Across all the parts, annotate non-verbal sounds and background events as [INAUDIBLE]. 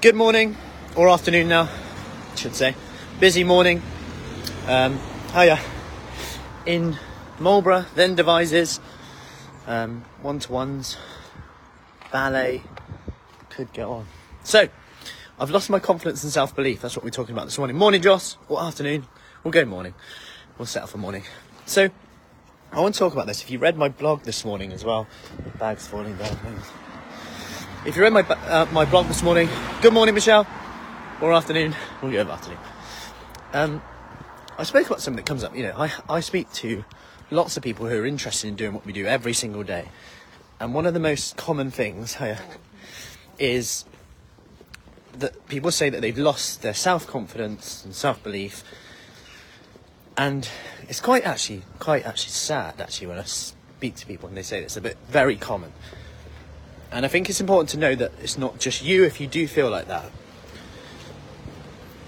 Good morning, or afternoon now, I should say. Busy morning. Um, hiya. In Marlborough, then Devizes, um, one to ones, ballet, could go on. So, I've lost my confidence and self belief. That's what we're talking about this morning. Morning, Joss, or afternoon. We'll go morning. We'll set settle for morning. So, I want to talk about this. If you read my blog this morning as well, bags falling down. If you read my uh, my blog this morning, good morning, Michelle, or afternoon. We'll go afternoon. Um, I spoke about something that comes up. You know, I I speak to lots of people who are interested in doing what we do every single day, and one of the most common things [LAUGHS] is that people say that they've lost their self confidence and self belief, and it's quite actually quite actually sad actually when I speak to people and they say this, a bit very common. And I think it's important to know that it's not just you if you do feel like that.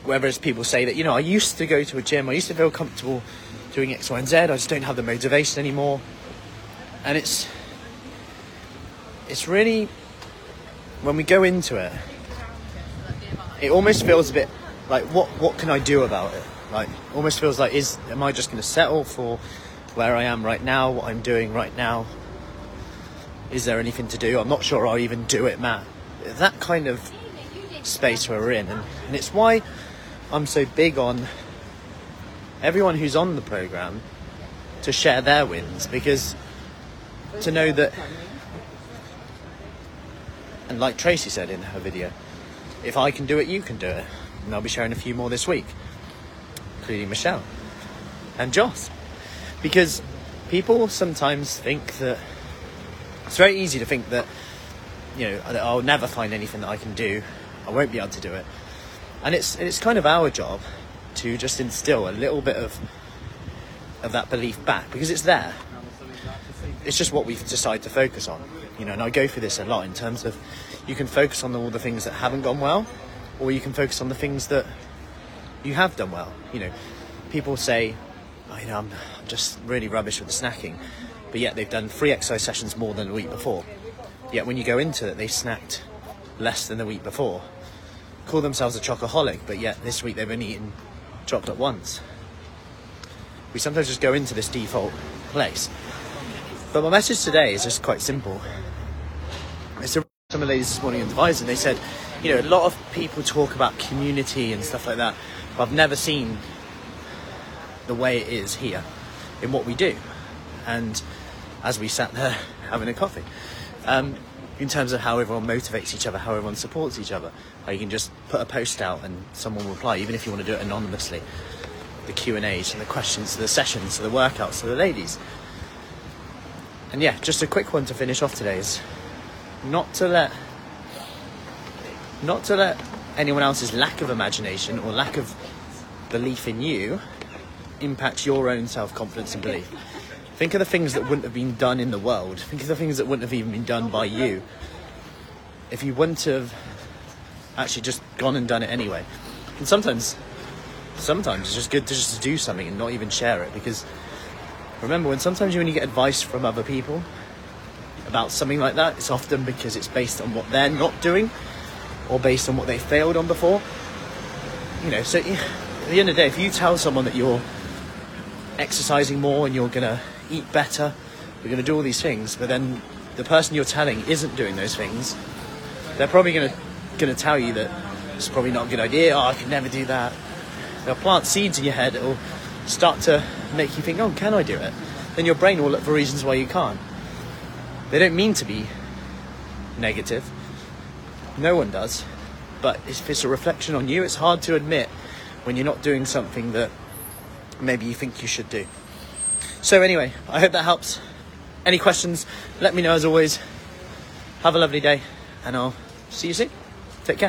Whether it's people say that, you know, I used to go to a gym, I used to feel comfortable doing X, Y, and Z, I just don't have the motivation anymore. And it's it's really when we go into it, it almost feels a bit like what what can I do about it? Like almost feels like is am I just gonna settle for where I am right now, what I'm doing right now? Is there anything to do? I'm not sure I'll even do it, Matt. That kind of space we're in. And, and it's why I'm so big on everyone who's on the programme to share their wins because to know that, and like Tracy said in her video, if I can do it, you can do it. And I'll be sharing a few more this week, including Michelle and Joss. Because people sometimes think that it's very easy to think that, you know, I'll never find anything that I can do. I won't be able to do it. And it's it's kind of our job to just instill a little bit of of that belief back because it's there. It's just what we've decided to focus on. You know, and I go through this a lot in terms of you can focus on all the things that haven't gone well, or you can focus on the things that you have done well. You know, people say, oh, you know, I'm just really rubbish with the snacking, but yet they've done three exercise sessions more than the week before. Yet when you go into it, they snacked less than the week before. Call themselves a chocoholic, but yet this week they've only eaten chocolate once. We sometimes just go into this default place. But my message today is just quite simple. It's a some of the ladies this morning in Devizes, and they said, you know, a lot of people talk about community and stuff like that, but I've never seen the way it is here in what we do. And as we sat there having a coffee, um, in terms of how everyone motivates each other, how everyone supports each other, how you can just put a post out and someone will reply, even if you want to do it anonymously. The Q and A's and the questions, the sessions, the workouts, the ladies. And yeah, just a quick one to finish off today is not to let not to let anyone else's lack of imagination or lack of belief in you impact your own self-confidence and belief. Think of the things that wouldn't have been done in the world. Think of the things that wouldn't have even been done by you if you wouldn't have actually just gone and done it anyway. And sometimes sometimes it's just good to just do something and not even share it because remember when sometimes when you get advice from other people about something like that, it's often because it's based on what they're not doing or based on what they failed on before. You know, so at the end of the day, if you tell someone that you're exercising more and you're gonna eat better, you're gonna do all these things, but then the person you're telling isn't doing those things, they're probably gonna gonna tell you that it's probably not a good idea. Oh, I could never do that. They'll plant seeds in your head. It'll start to make you think, oh, can I do it? Then your brain will look for reasons why you can't. They don't mean to be negative. No one does. But if it's a reflection on you, it's hard to admit when you're not doing something that maybe you think you should do. So, anyway, I hope that helps. Any questions, let me know as always. Have a lovely day, and I'll see you soon. Take care.